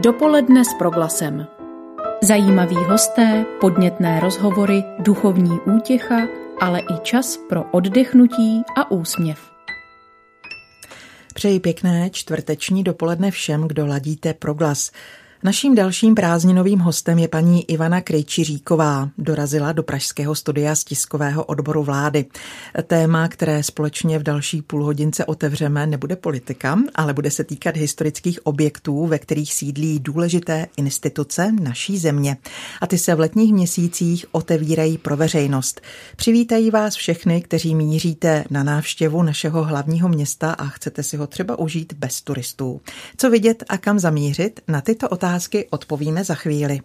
Dopoledne s proglasem. Zajímaví hosté, podnětné rozhovory, duchovní útěcha, ale i čas pro oddechnutí a úsměv. Přeji pěkné čtvrteční dopoledne všem, kdo ladíte proglas. Naším dalším prázdninovým hostem je paní Ivana Krejčiříková. Dorazila do pražského studia z tiskového odboru vlády. Téma, které společně v další půlhodince otevřeme, nebude politika, ale bude se týkat historických objektů, ve kterých sídlí důležité instituce naší země. A ty se v letních měsících otevírají pro veřejnost. Přivítají vás všechny, kteří míříte na návštěvu našeho hlavního města a chcete si ho třeba užít bez turistů. Co vidět a kam zamířit? Na tyto otázky otázky odpovíme za chvíli.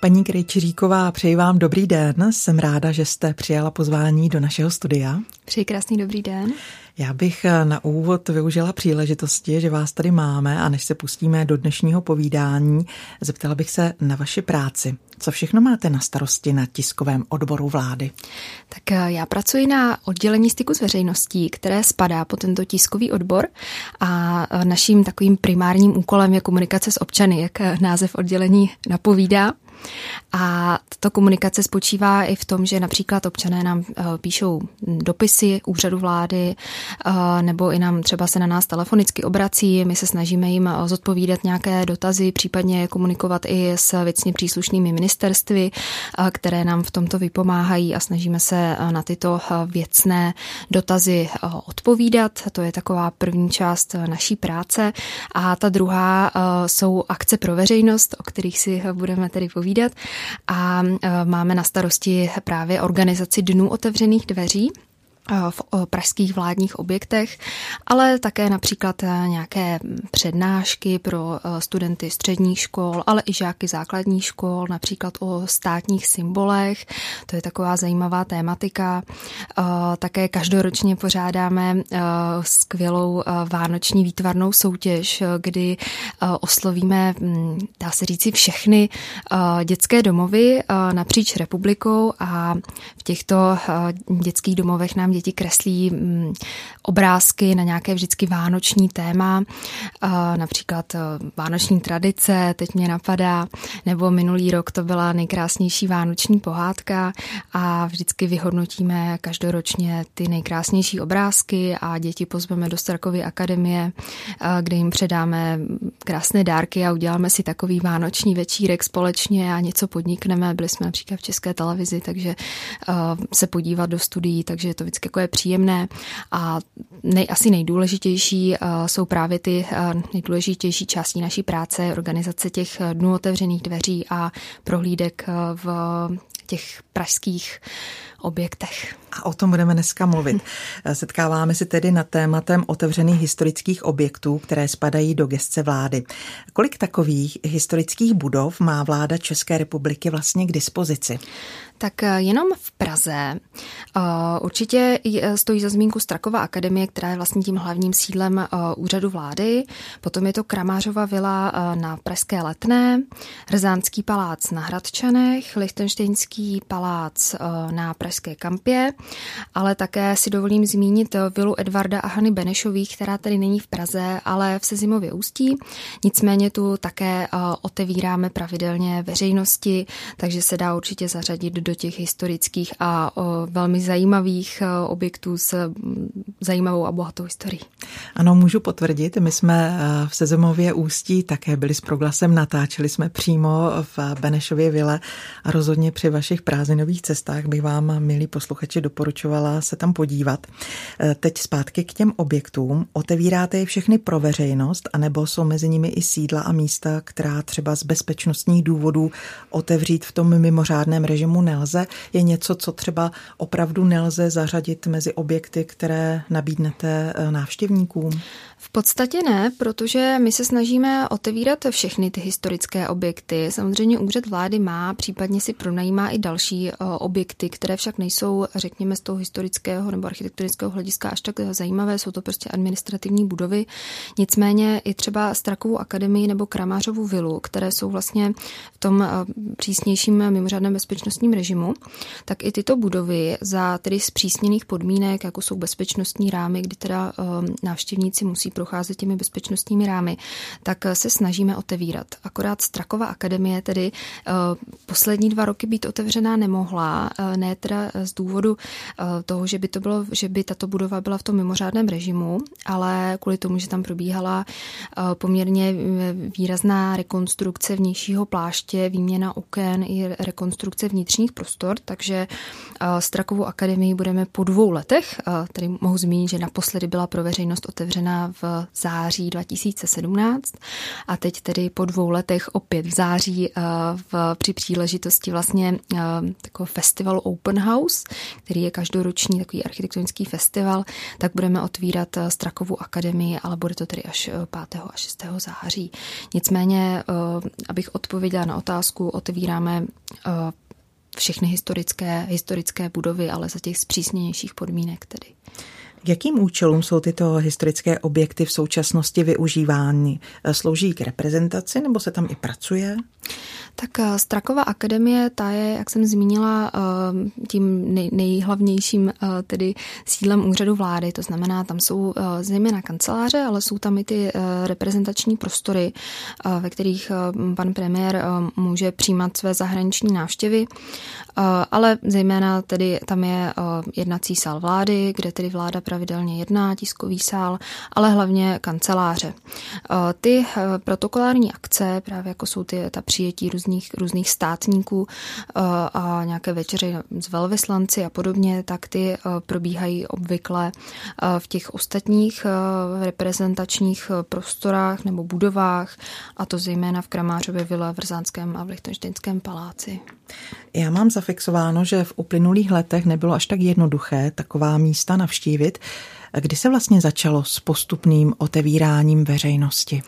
Paní Krejčiříková, přeji vám dobrý den. Jsem ráda, že jste přijala pozvání do našeho studia. Přeji krásný dobrý den. Já bych eh, na úvod využila příležitosti, že vás tady máme a než se pustíme do dnešního povídání, zeptala bych se na vaši práci. Co všechno máte na starosti na tiskovém odboru vlády? Tak eh, já pracuji na oddělení styku s veřejností, které spadá po tento tiskový odbor a eh, naším takovým primárním úkolem je komunikace s občany, jak název oddělení napovídá. A tato komunikace spočívá i v tom, že například občané nám eh, píšou dopisy úřadu vlády, eh, nebo i nám třeba se na nás telefonicky obrací. My se snažíme jim eh, zodpovídat nějaké dotazy, případně komunikovat i s věcně příslušnými ministerstvy, které nám v tomto vypomáhají a snažíme se na tyto věcné dotazy odpovídat. To je taková první část naší práce. A ta druhá jsou akce pro veřejnost, o kterých si budeme tedy povídat povídat. A e, máme na starosti právě organizaci Dnů otevřených dveří, v pražských vládních objektech, ale také například e, nějaké přednášky pro studenty středních škol, ale i žáky základních škol, například o státních symbolech. To je taková zajímavá tématika. Také každoročně pořádáme skvělou vánoční výtvarnou soutěž, kdy oslovíme, dá se říci, všechny dětské domovy napříč republikou a v těchto dětských domovech nám děti kreslí mm, obrázky na nějaké vždycky vánoční téma, například e, vánoční tradice, teď mě napadá, nebo minulý rok to byla nejkrásnější vánoční pohádka a vždycky vyhodnotíme každoročně ty nejkrásnější obrázky a děti pozveme do Starkovy akademie, e, kde jim předáme krásné dárky a uděláme si takový vánoční večírek společně a něco podnikneme. Byli jsme například v České televizi, takže e, se podívat do studií, takže je to vždycky jako je příjemné. A nej, asi nejdůležitější uh, jsou právě ty uh, nejdůležitější části naší práce, organizace těch uh, dnů otevřených dveří a prohlídek v těch pražských objektech. A o tom budeme dneska mluvit. Setkáváme se tedy nad tématem otevřených historických objektů, které spadají do gestce vlády. Kolik takových historických budov má vláda České republiky vlastně k dispozici? Tak eh, jenom v Praze eh, určitě eh, stojí za zmínku Strakova akademie, která je vlastně tím hlavním sídlem úřadu vlády. Potom je to Kramářova vila na Pražské letné, Rzánský palác na Hradčanech, Lichtenštejnský palác na Pražské kampě, ale také si dovolím zmínit vilu Edvarda a Hany Benešových, která tady není v Praze, ale v Sezimově ústí. Nicméně tu také otevíráme pravidelně veřejnosti, takže se dá určitě zařadit do těch historických a velmi zajímavých objektů s zajímavou a bohatou historií. Ano, můžu potvrdit. My jsme v Sezemově ústí také byli s proglasem, natáčeli jsme přímo v Benešově vile a rozhodně při vašich prázdninových cestách bych vám, milí posluchači, doporučovala se tam podívat. E, teď zpátky k těm objektům. Otevíráte je všechny pro veřejnost, anebo jsou mezi nimi i sídla a místa, která třeba z bezpečnostních důvodů otevřít v tom mimořádném režimu ne nelze, je něco, co třeba opravdu nelze zařadit mezi objekty, které nabídnete eh, návštěvníkům? V podstatě ne, protože my se snažíme otevírat všechny ty historické objekty. Samozřejmě úřad vlády má, případně si pronajímá i další objekty, které však nejsou, řekněme, z toho historického nebo architektonického hlediska až tak zajímavé. Jsou to prostě administrativní budovy. Nicméně i třeba Strakovou akademii nebo Kramářovu vilu, které jsou vlastně v tom přísnějším mimořádném bezpečnostním režimu, tak i tyto budovy za tedy zpřísněných podmínek, jako jsou bezpečnostní rámy, kdy teda návštěvníci musí procházet těmi bezpečnostními rámy, tak se snažíme otevírat. Akorát Strakova akademie tedy eh, poslední dva roky být otevřená nemohla, eh, ne teda z důvodu eh, toho, že by, to bylo, že by tato budova byla v tom mimořádném režimu, ale kvůli tomu, že tam probíhala poměrně výrazná rekonstrukce vnějšího pláště, výměna oken i rekonstrukce vnitřních prostor, takže Strakovou akademii budeme po dvou letech, tedy mohu zmínit, že naposledy byla pro veřejnost otevřena v září 2017 a teď tedy po dvou letech opět v září eh, v, při příležitosti vlastně eh, takového festivalu Open House, který je každoroční takový architektonický festival, tak budeme otvírat eh, Strakovou akademii, ale bude to tedy až 5. a 6. září. Nicméně, abych odpověděla na otázku, otevíráme všechny historické, historické budovy, ale za těch zpřísněnějších podmínek tedy. K jakým účelům jsou tyto historické objekty v současnosti využívány? Slouží k reprezentaci nebo se tam i pracuje? Tak eh, Strakova akademie, ta je, jak jsem zmínila, eh, tím nej, nejhlavnějším eh, tedy sídlem úřadu vlády, to znamená, tam jsou zejména kanceláře, ale jsou tam i ty reprezentační prostory, ve kterých pan premiér může přijímat své zahraniční návštěvy, ale zejména tedy tam je jednací sál vlády, kde tedy vláda pravidelně jedná, tiskový sál, ale hlavně kanceláře. Ty protokolární akce, právě jako jsou ty, ta přijetí různých, různých státníků eh, a nějaké večeře s velvyslanci a podobně, tak ty eh, probíhají obvykle eh, v těch ostatních reprezentačních prostorách nebo budovách, a to zejména v Kramářově vile, v Rzánském a v Lichtenštejnském paláci. Já mám zafixováno, že v uplynulých letech nebylo až tak jednoduché taková místa navštívit. Kdy se vlastně začalo s postupným otevíráním veřejnosti?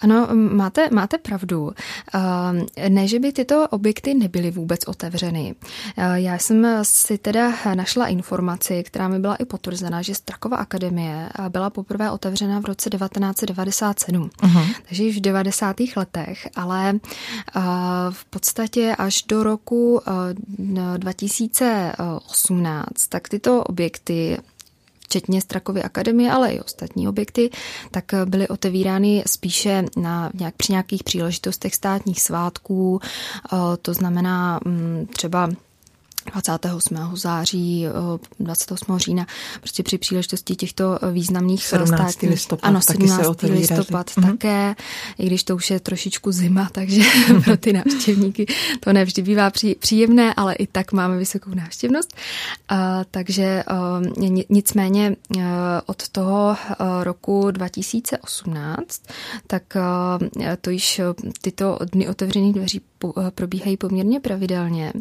Ano, máte, máte pravdu. Ne, že by tyto objekty nebyly vůbec otevřeny. Já jsem si teda našla informaci, která mi byla i potvrzena, že Strakova akademie byla poprvé otevřena v roce 1997, uh-huh. takže již v 90. letech, ale v podstatě až do roku 2018, tak tyto objekty včetně Strakovy akademie, ale i ostatní objekty, tak byly otevírány spíše na nějak, při nějakých příležitostech státních svátků, eh, to znamená mm, třeba 28. září, 28. října, prostě při příležitosti těchto významných 17. státních... listopad, ano, 17. taky listopad mm-hmm. také, i když to už je trošičku zima, takže pro ty návštěvníky to nevždy bývá příjemné, ale i tak máme vysokou návštěvnost. A, takže a, nicméně a, od toho roku 2018, tak a, to již tyto dny otevřených dveří probíhají poměrně pravidelně.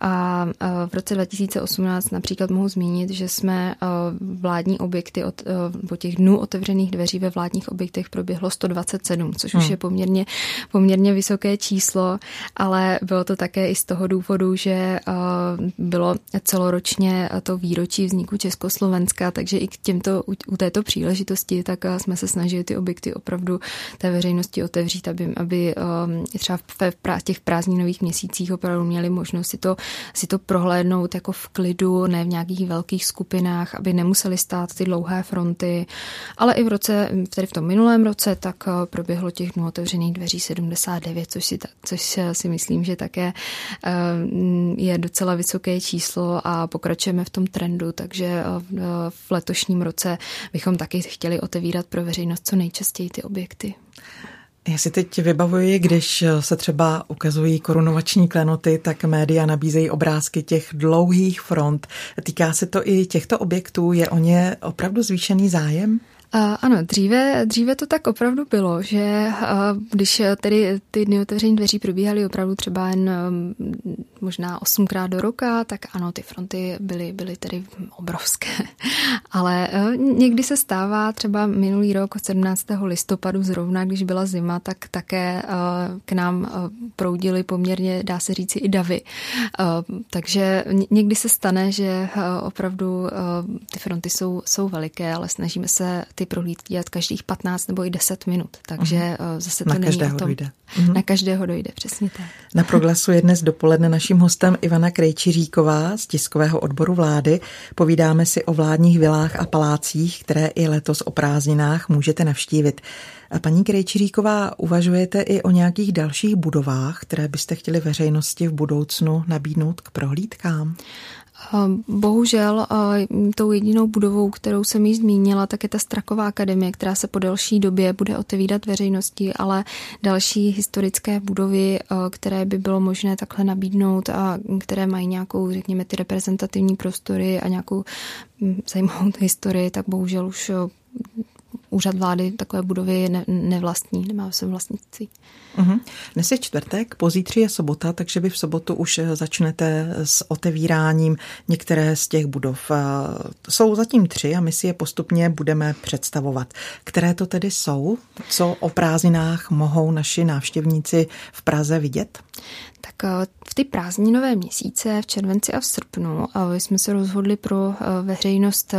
A v roce 2018 například mohu zmínit, že jsme vládní objekty od, po těch dnů otevřených dveří ve vládních objektech proběhlo 127, což hmm. už je poměrně, poměrně vysoké číslo, ale bylo to také i z toho důvodu, že bylo celoročně to výročí vzniku Československa, takže i k těmto, u této příležitosti, tak jsme se snažili ty objekty opravdu té veřejnosti otevřít, aby, aby třeba v těch prázdninových měsících opravdu měli možnost si to, si to prohlédnout jako v klidu, ne v nějakých velkých skupinách, aby nemuseli stát ty dlouhé fronty. Ale i v roce, tedy v tom minulém roce, tak eh, proběhlo těch dnů otevřených dveří 79, což si, což si myslím, že také eh, je docela vysoké číslo a pokračujeme v tom trendu, takže eh, v letošním roce bychom taky chtěli otevírat pro veřejnost co nejčastěji ty objekty. Já si teď vybavuji, když se třeba ukazují korunovační klenoty, tak média nabízejí obrázky těch dlouhých front. Týká se to i těchto objektů? Je o ně opravdu zvýšený zájem? ano, dříve, dříve to tak opravdu bylo, že když tedy ty dny otevření dveří probíhaly opravdu třeba jen možná osmkrát do roka, tak ano, ty fronty byly, byly tedy obrovské. Ale někdy se stává třeba minulý rok od 17. listopadu zrovna, když byla zima, tak také k nám proudily poměrně, dá se říci, i davy. Takže někdy se stane, že opravdu ty fronty jsou, jsou veliké, ale snažíme se ty prohlídky dělat každých 15 nebo i 10 minut. Takže uh-huh. zase to na není každého o tom. Dojde. Uh-huh. Na každého dojde, přesně tak. Na proglasu je dnes dopoledne naším hostem Ivana Krejčiříková z tiskového odboru vlády. Povídáme si o vládních vilách a palácích, které i letos o prázdninách můžete navštívit. A paní Krejčiříková, uvažujete i o nějakých dalších budovách, které byste chtěli veřejnosti v budoucnu nabídnout k prohlídkám? Bohužel tou jedinou budovou, kterou jsem již zmínila, tak je ta Straková akademie, která se po delší době bude otevírat veřejnosti, ale další historické budovy, které by bylo možné takhle nabídnout a které mají nějakou, řekněme, ty reprezentativní prostory a nějakou hm, zajímavou historii, tak bohužel už úřad vlády takové budovy ne, nevlastní, nemá se vlastnictví. Uh-huh. Dnes je čtvrtek, pozítří je sobota, takže vy v sobotu už začnete s otevíráním některé z těch budov. Jsou zatím tři a my si je postupně budeme představovat. Které to tedy jsou? Co o prázdninách mohou naši návštěvníci v Praze vidět? Tak eh, v ty prázdninové měsíce v červenci a v srpnu jsme se rozhodli pro eh, veřejnost eh,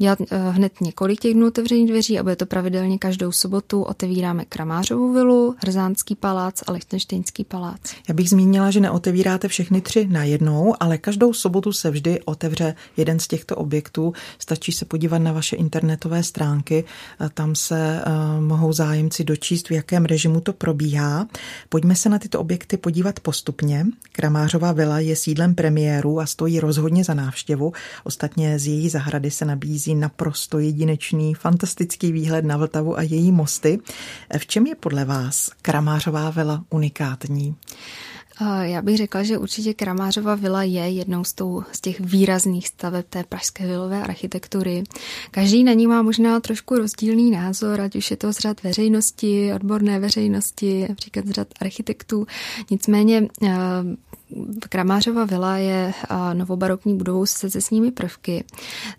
udělat hned několik těch dnů otevřených dveří a bude to pravidelně každou sobotu. Otevíráme Kramářovou vilu, Hrzánský palác a Lichtenštejnský palác. Já bych zmínila, že neotevíráte všechny tři na jednou, ale každou sobotu se vždy otevře jeden z těchto objektů. Stačí se podívat na vaše internetové stránky, tam se mohou zájemci dočíst, v jakém režimu to probíhá. Pojďme se na tyto objekty podívat postupně. Kramářová vila je sídlem premiéru a stojí rozhodně za návštěvu. Ostatně z její zahrady se nabízí naprosto jedinečný, fantastický výhled na Vltavu a její mosty. V čem je podle vás Kramářová vila unikátní? Já bych řekla, že určitě Kramářova vila je jednou z, tou, z těch výrazných staveb té pražské vilové architektury. Každý na ní má možná trošku rozdílný názor, ať už je to z řad veřejnosti, odborné veřejnosti, například z řad architektů. Nicméně Kramářova vila je novobarokní budovou se secesními prvky,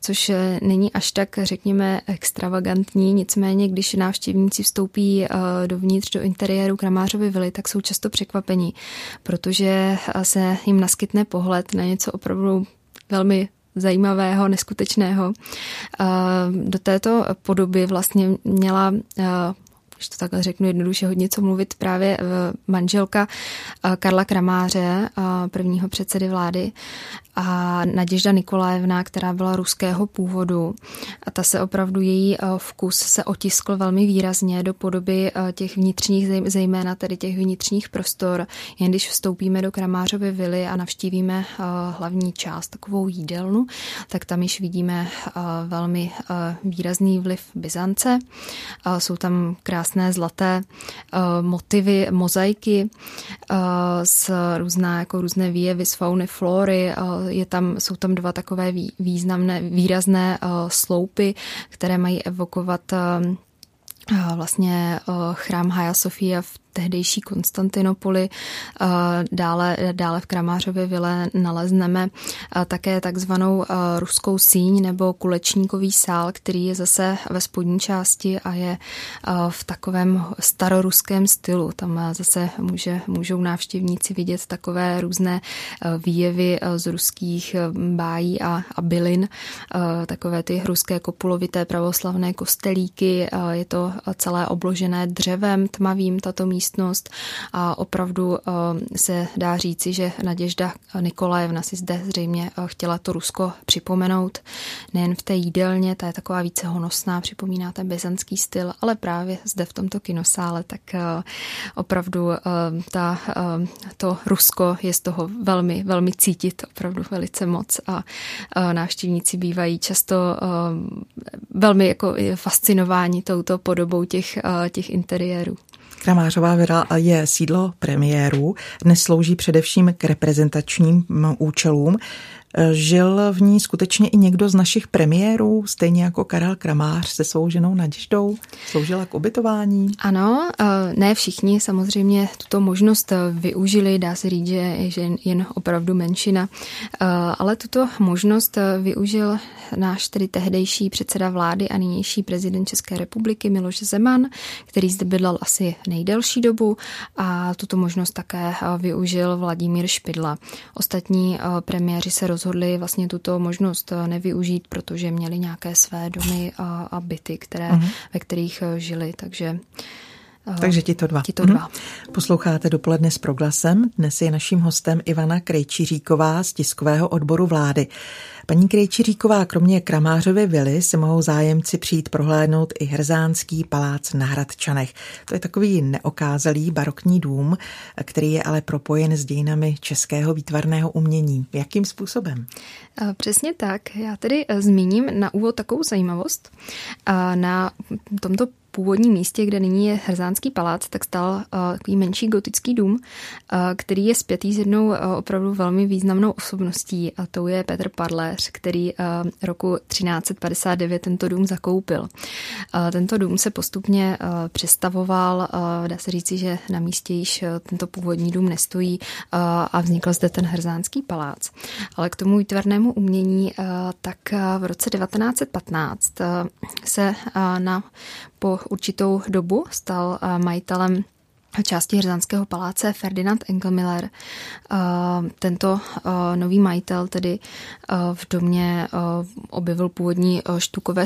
což e, není až tak, řekněme, extravagantní, nicméně, když návštěvníci vstoupí e, dovnitř do interiéru Kramářovy vily, tak jsou často překvapení, protože e, se jim naskytne pohled na něco opravdu velmi zajímavého, neskutečného. Do této podoby vlastně měla když to takhle řeknu jednoduše, hodně co mluvit právě manželka Karla Kramáře, prvního předsedy vlády a Naděžda Nikolajevna, která byla ruského původu. A ta se opravdu její vkus se otiskl velmi výrazně do podoby těch vnitřních, zejména tedy těch vnitřních prostor. Jen když vstoupíme do Kramářovy vily a navštívíme hlavní část, takovou jídelnu, tak tam již vidíme velmi výrazný vliv Byzance. Jsou tam krásné zlaté motivy, mozaiky z různá, jako různé výjevy z fauny, flory, je tam, jsou tam dva takové významné, výrazné eh, sloupy, které mají evokovat eh, vlastně eh, chrám Hagia Sofia v tehdejší Konstantinopoli. Dále, dále v Kramářově vile nalezneme také takzvanou ruskou síň nebo kulečníkový sál, který je zase ve spodní části a je v takovém staroruském stylu. Tam zase může, můžou návštěvníci vidět takové různé výjevy z ruských bájí a, a bylin, takové ty ruské kopulovité pravoslavné kostelíky. Je to celé obložené dřevem tmavým, tato místo místnost a opravdu eh, se dá říci, že Naděžda Nikolajevna si zde zřejmě eh, chtěla to Rusko připomenout. Nejen v té jídelně, ta je taková více honosná, připomíná ten byzantský styl, ale právě zde v tomto kinosále, tak eh, opravdu ta, to Rusko je z toho velmi, velmi cítit, opravdu velice moc a návštěvníci bývají často velmi jako fascinováni touto podobou těch, těch interiérů. Kramářová vila je sídlo premiérů. Dnes slouží především k reprezentačním účelům. Žil v ní skutečně i někdo z našich premiérů, stejně jako Karel Kramář se svou ženou Naděždou? Sloužila k ubytování? Ano, ne všichni samozřejmě tuto možnost využili, dá se říct, že jen opravdu menšina, ale tuto možnost využil náš tedy tehdejší předseda vlády a nynější prezident České republiky Miloš Zeman, který zde bydlel asi nejdelší dobu a tuto možnost také využil Vladimír Špidla. Ostatní premiéři se rozhodli vlastně tuto možnost nevyužít, protože měli nějaké své domy a, a byty, které, uh-huh. ve kterých žili, takže takže ti to dva. Ti to dva. Mhm. Posloucháte dopoledne s proglasem. Dnes je naším hostem Ivana Krejčiříková z tiskového odboru vlády. Paní Krejčiříková, kromě Kramářovy vily si mohou zájemci přijít prohlédnout i Hrzánský palác na Hradčanech. To je takový neokázalý barokní dům, který je ale propojen s dějinami českého výtvarného umění. Jakým způsobem? Přesně tak. Já tedy eh, zmíním na úvod takovou zajímavost. Na tomto původním místě, kde nyní je Hrzánský palác, tak stal uh, takový menší gotický dům, uh, který je spjatý s jednou uh, opravdu velmi významnou osobností a to je Petr Padléř, který roku 1359 tento dům zakoupil. Tento dům se postupně přestavoval, dá se říci, že na místě již tento původní dům nestojí a vznikl zde ten Hrzánský palác. Ale k tomu výtvarnému umění, tak v roce 1915 se na po určitou dobu stal eh, majitelem části Hrzanského paláce Ferdinand Engelmiller. Eh, tento eh, nový majitel tedy v domě objevil původní štukové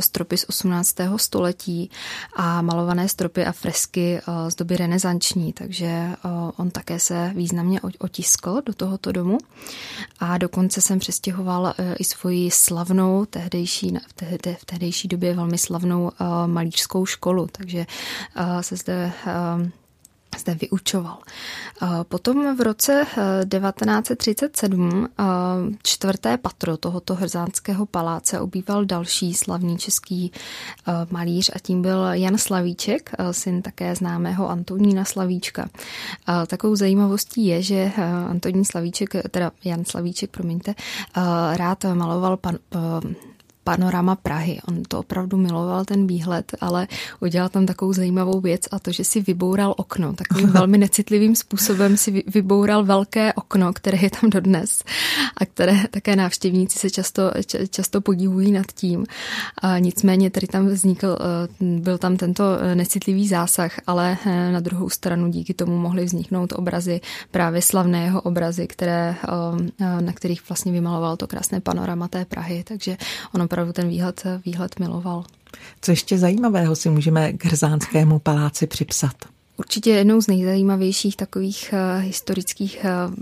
stropy z 18. století a malované stropy a fresky z doby renesanční, takže on také se významně otiskl do tohoto domu a dokonce jsem přestěhoval i svoji slavnou, tehdejší, v tehdejší době velmi slavnou malířskou školu, takže se zde zde vyučoval. Potom v roce 1937 eh, eh, čtvrté patro tohoto hrzánského paláce obýval další slavný český eh, malíř a tím byl Jan Slavíček, syn také známého Antonína Slavíčka. Takovou zajímavostí je, že Antonín Slavíček, teda Jan Slavíček, promiňte, rád maloval pan, panorama Prahy. On to opravdu miloval, ten výhled, ale udělal tam takovou zajímavou věc a to, že si vyboural okno. Takovým velmi necitlivým způsobem si vyboural velké okno, které je tam dodnes a které také návštěvníci se často, často podivují nad tím. A nicméně tady tam vznikl, eh, byl tam tento eh, necitlivý zásah, ale eh, na druhou stranu díky tomu mohly vzniknout obrazy, právě slavného obrazy, které, na kterých vlastně vymaloval to krásné panorama té Prahy, takže ono opravdu ten výhled, výhled miloval. Co ještě zajímavého si můžeme k Hrzánskému paláci připsat? Určitě jednou z nejzajímavějších takových uh, historických uh,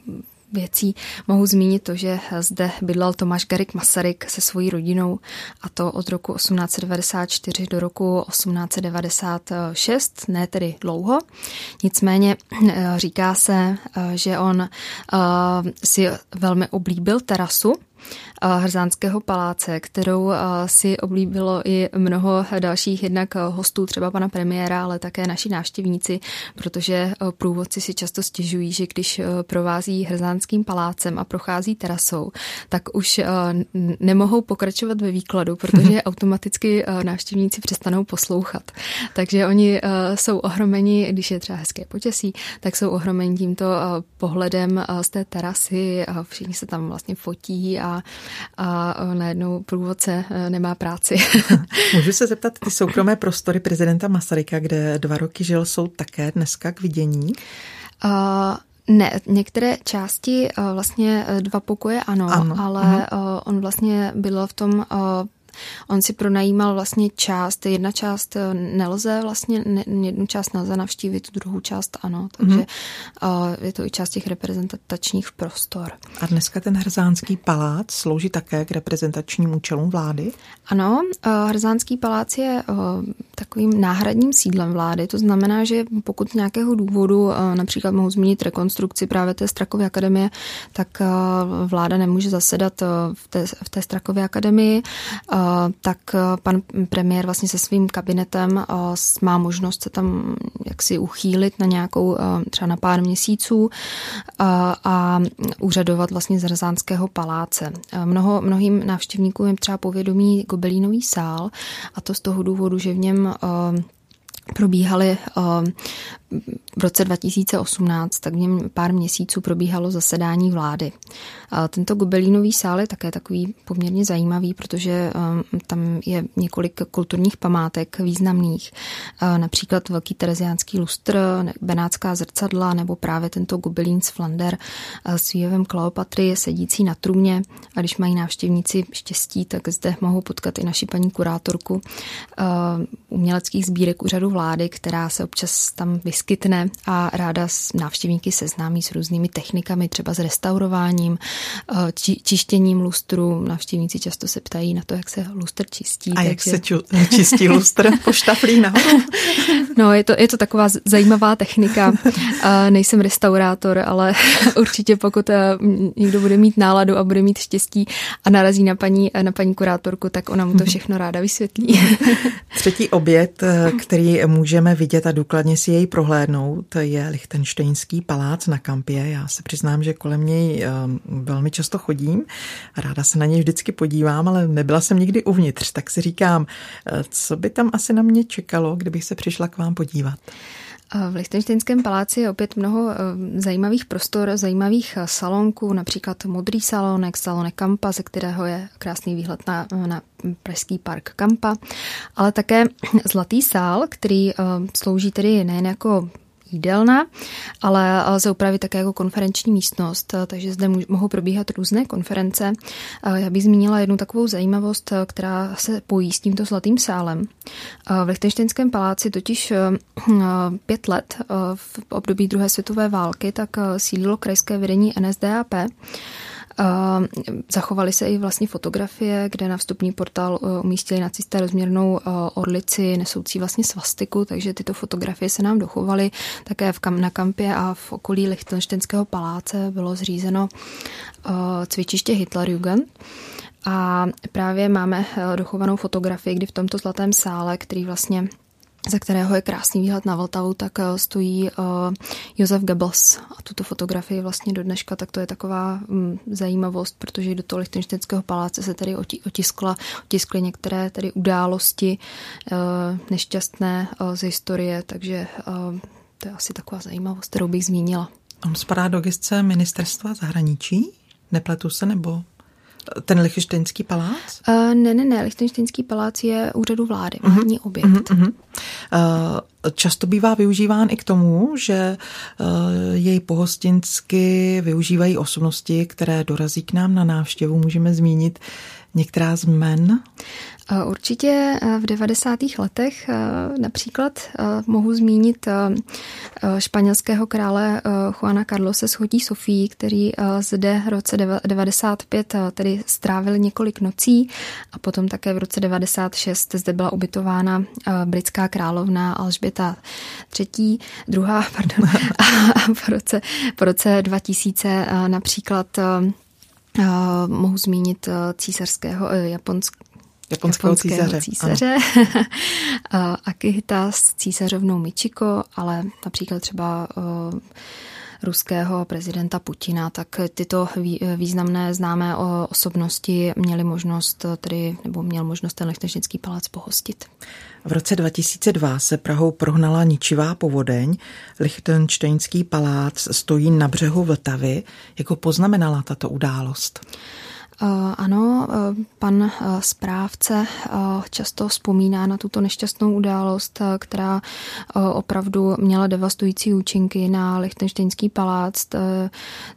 věcí mohu zmínit to, že zde bydlel Tomáš Garik Masaryk se svojí rodinou a to od roku 1894 do roku 1896, ne tedy dlouho. Nicméně říká se, že on si velmi oblíbil terasu Hrzánského paláce, kterou si oblíbilo i mnoho dalších jednak hostů, třeba pana premiéra, ale také naši návštěvníci, protože průvodci si často stěžují, že když provází Hrzánským palácem a prochází terasou, tak už nemohou pokračovat ve výkladu, protože automaticky návštěvníci přestanou poslouchat. Takže oni jsou ohromeni, když je třeba hezké počasí, tak jsou ohromeni tímto pohledem z té terasy, všichni se tam vlastně fotí a a najednou průvodce e, nemá práci. Můžu se zeptat, ty soukromé prostory prezidenta Masaryka, kde dva roky žil, jsou také dneska k vidění? Uh, ne, některé části, e, vlastně dva pokoje ano, ano. ale uh-huh. on vlastně byl v tom On si pronajímal vlastně část, jedna část eh, nelze vlastně, ne, jednu část nelze navštívit, tu druhou část ano, takže mm-hmm. je to i část těch reprezentačních prostor. A dneska ten Hrzánský palác slouží také k reprezentačním účelům vlády? Ano, eh, Hrzánský palác je takovým náhradním sídlem vlády. To znamená, že pokud z nějakého důvodu například mohu zmínit rekonstrukci právě té Strakovy akademie, tak vláda nemůže zasedat v té, v té Strakově akademii, tak pan premiér vlastně se svým kabinetem má možnost se tam jaksi uchýlit na nějakou třeba na pár měsíců a úřadovat vlastně z Rzánského paláce. Mnoho, mnohým návštěvníkům je třeba povědomí Gobelínový sál a to z toho důvodu, že v něm probíhaly v roce 2018, tak v něm pár měsíců probíhalo zasedání vlády. Tento gobelínový sál je také takový poměrně zajímavý, protože um, tam je několik kulturních památek významných, například velký tereziánský lustr, benátská zrcadla nebo právě tento gobelín z Flander s výjevem Kleopatry sedící na trůně a když mají návštěvníci štěstí, tak zde mohou potkat i naši paní kurátorku uměleckých sbírek úřadu vlády, která se občas tam vyskytne a ráda s návštěvníky seznámí s různými technikami, třeba s restaurováním, eh, či, čištěním lustru. Návštěvníci často se ptají na to, jak se lustr čistí. A takže... jak se ču, čistí lustr? Poštaflí nahoru? No, je to, je to taková zajímavá technika. Eh, nejsem restaurátor, ale určitě pokud eh, někdo bude mít náladu a bude mít štěstí a narazí na paní, na paní kurátorku, tak ona mu to všechno ráda vysvětlí. Třetí oběd, který můžeme vidět a důkladně si jej prohlédnout, je Lichtensteinský palác na Kampě. Já se přiznám, že kolem něj ehm, velmi často chodím. Ráda se na něj vždycky podívám, ale nebyla jsem nikdy uvnitř, tak si říkám, eh, co by tam asi na mě čekalo, kdybych se přišla k vám podívat. V Lichtensteinském paláci je opět mnoho eh, zajímavých prostor, zajímavých eh, salonků, například modrý salonek, salonek Kampa, ze kterého je krásný výhled na, na Pražský park Kampa, ale také Zlatý sál, který eh, slouží tedy nejen jako jídelna, ale lze upravit také jako konferenční místnost, takže zde mohou probíhat různé konference. Já bych zmínila jednu takovou zajímavost, která se pojí s tímto zlatým sálem. V Lichtensteinském paláci totiž pět let v období druhé světové války tak sídlilo krajské vedení NSDAP Zachovaly se i vlastně fotografie, kde na vstupní portál e, umístili nacisté rozměrnou e, orlici nesoucí vlastně svastiku, takže tyto fotografie se nám dochovaly. Také v kam, na kampě a v okolí Lichtensteinského paláce bylo zřízeno e, cvičiště Hitlerjugend. A právě máme dochovanou fotografii, kdy v tomto zlatém sále, který vlastně ze kterého je krásný výhled na Vltavu, tak eh, stojí uh, Josef Goebbels a tuto fotografii vlastně do dneška, tak to je taková um, zajímavost, protože do toho Lichtensteinského paláce se tady otiskla, otiskly některé tady události uh, nešťastné z historie, takže to je asi taková zajímavost, kterou bych zmínila. On spadá do gestce ministerstva zahraničí? Nepletu se nebo ten Lichtensteinský palác? Uh, ne, ne, ne. Lichtensteinský palác je úřadu vlády, vládní uh-huh. objekt. Uh-huh. Uh, často bývá využíván i k tomu, že uh, jej pohostinsky využívají osobnosti, které dorazí k nám na návštěvu. Můžeme zmínit některá z men? Určitě v 90. letech například mohu zmínit španělského krále Juana Carlose schodí Sofii, který zde v roce 95 tedy strávil několik nocí a potom také v roce 96 zde byla ubytována britská královna Alžběta třetí, druhá, pardon, a v roce, po roce 2000 například Uh, mohu zmínit uh, císařského uh, japonského japonského, japonského císaře, císaře. Akihita s císařovnou Michiko, ale například třeba uh, ruského prezidenta Putina, tak tyto významné známé osobnosti měly možnost, tedy, nebo měl možnost ten Lichtenštejnský palác pohostit. V roce 2002 se Prahou prohnala ničivá povodeň. Lichtenštejnský palác stojí na břehu Vltavy. Jako poznamenala tato událost? Eh, ano, eh, pan eh, správce často vzpomíná na tuto nešťastnou událost, která opravdu měla devastující účinky na Lichtensteinský palác.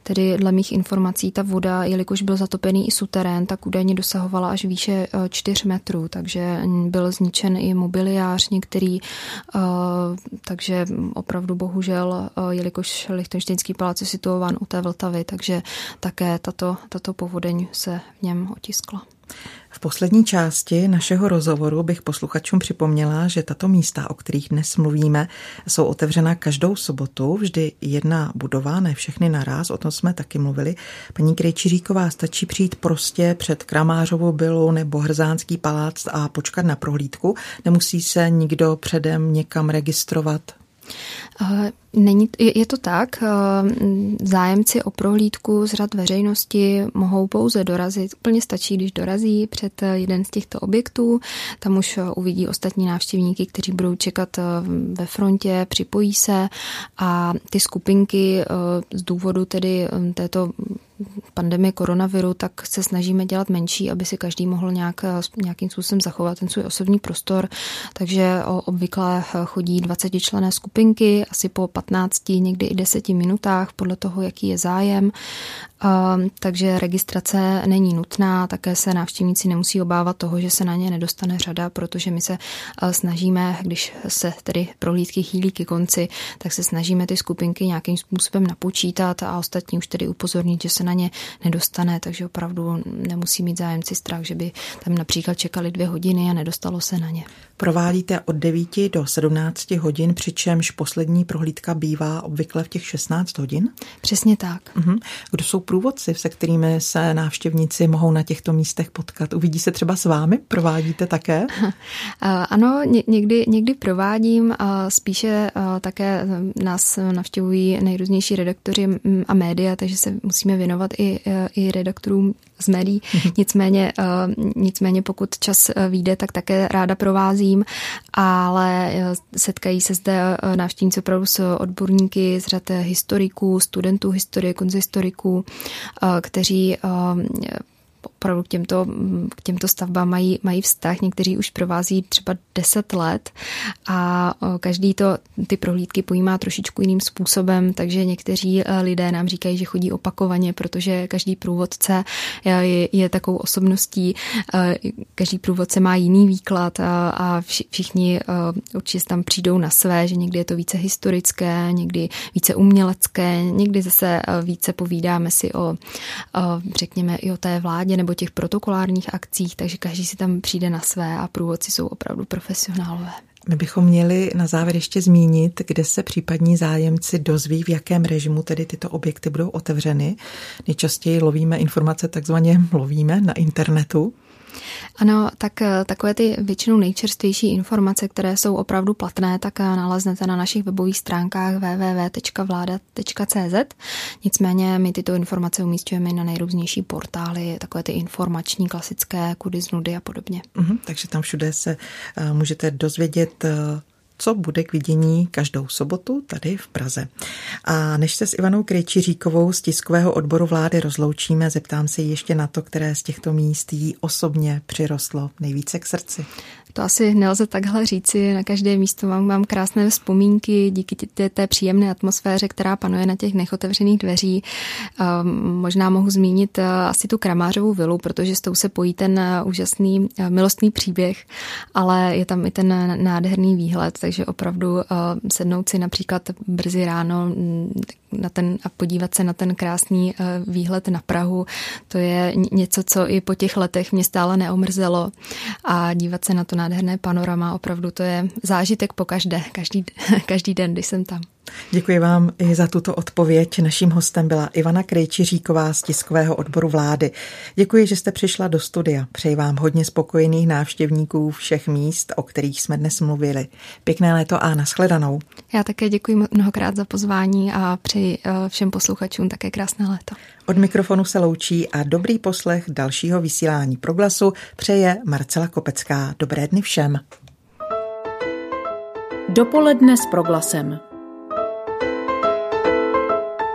Tedy dle mých informací ta voda, jelikož byl zatopený i suterén, tak údajně dosahovala až výše 4 metrů, takže byl zničen i mobiliář některý, takže opravdu bohužel, jelikož Lichtensteinský palác je situován u té Vltavy, takže také tato, tato povodeň se se v něm otiskla. V poslední části našeho rozhovoru bych posluchačům připomněla, že tato místa, o kterých dnes mluvíme, jsou otevřena každou sobotu, vždy jedna budova, ne všechny naraz, o tom jsme taky mluvili. Paní Krejčiříková, stačí přijít prostě před Kramářovou bylu nebo Hrzánský palác a počkat na prohlídku. Nemusí se nikdo předem někam registrovat? Eh, není, je, to tak, eh, zájemci o prohlídku z řad veřejnosti mohou pouze dorazit. Úplně stačí, když dorazí před eh, jeden z těchto objektů. Tam už uvidí ostatní návštěvníky, kteří budou čekat ve frontě, připojí se a ty skupinky z důvodu tedy této pandemie koronaviru, tak se snažíme dělat menší, aby si každý mohl nějak, nějakým způsobem zachovat ten svůj osobní prostor. Takže obvykle chodí 20 člené skupinky, asi po 15, někdy i 10 minutách, podle toho, jaký je zájem. Takže registrace není nutná, také se návštěvníci nemusí obávat toho, že se na ně nedostane řada, protože my se snažíme, když se tedy prohlídky chýlí ke konci, tak se snažíme ty skupinky nějakým způsobem napočítat a ostatní už tedy upozornit, že se na ně nedostane, takže opravdu nemusí mít zájemci strach, že by tam například čekali dvě hodiny a nedostalo se na ně. Provádíte od 9 do 17 hodin, přičemž poslední prohlídka bývá obvykle v těch 16 hodin? Přesně tak. Uh-huh. Kdo jsou průvodci, se kterými se návštěvníci mohou na těchto místech potkat? Uvidí se třeba s vámi? Provádíte také? Ano, někdy, někdy provádím. Spíše také nás navštěvují nejrůznější redaktoři a média, takže se musíme věnovat i, i redaktorům z médií. Mhm. Nicméně, nicméně pokud čas vyjde, tak také ráda provázím, ale setkají se zde návštěvníci opravdu s odborníky z řad historiků, studentů historie, konzistoriků, kteří opravdu k těmto, k těmto stavbám mají, mají vztah. Někteří už provází třeba 10 let a každý to ty prohlídky pojímá trošičku jiným způsobem, takže někteří e, lidé nám říkají, že chodí opakovaně, protože každý průvodce je, je takovou osobností, e, každý průvodce má jiný výklad a, a všichni e, určitě tam přijdou na své, že někdy je to více historické, někdy více umělecké, někdy zase více povídáme si o, řekněme, i o té vládě nebo těch protokolárních akcích, takže každý si tam přijde na své a průvodci jsou opravdu profesionálové. My bychom měli na závěr ještě zmínit, kde se případní zájemci dozví, v jakém režimu tedy tyto objekty budou otevřeny. Nejčastěji lovíme informace, takzvaně lovíme na internetu. Ano, tak eh, takové ty většinou nejčerstvější informace, které jsou opravdu platné, tak eh, naleznete na našich webových stránkách www.vláda.cz. Nicméně my tyto informace umístujeme na nejrůznější portály, takové ty informační, klasické, kudy z nudy a podobně. Uh-huh, takže tam všude se uh, můžete dozvědět co bude k vidění každou sobotu tady v Praze. A než se s Ivanou Krejčiříkovou z tiskového odboru vlády rozloučíme, zeptám se ještě na to, které z těchto míst jí osobně přirostlo nejvíce k srdci. To asi nelze takhle říci. Na každé místo mám, mám krásné vzpomínky díky té, té příjemné atmosféře, která panuje na těch nechotevřených dveří. Možná mohu zmínit asi tu Kramářovou vilu, protože s tou se pojí ten úžasný milostný příběh, ale je tam i ten nádherný výhled, takže opravdu sednout si například brzy ráno mm, na ten, a podívat se na ten krásný výhled na Prahu, to je něco, co i po těch letech mě stále neomrzelo a dívat se na to nádherné panorama, opravdu to je zážitek po každé, každý, každý den, když jsem tam. Děkuji vám i za tuto odpověď. Naším hostem byla Ivana Krejčiříková z tiskového odboru vlády. Děkuji, že jste přišla do studia. Přeji vám hodně spokojených návštěvníků všech míst, o kterých jsme dnes mluvili. Pěkné léto a nashledanou. Já také děkuji mnohokrát za pozvání a přeji eh, všem posluchačům také krásné léto. Od mikrofonu se loučí a dobrý poslech dalšího vysílání proglasu přeje Marcela Kopecká. Dobré dny všem. Dopoledne s proglasem.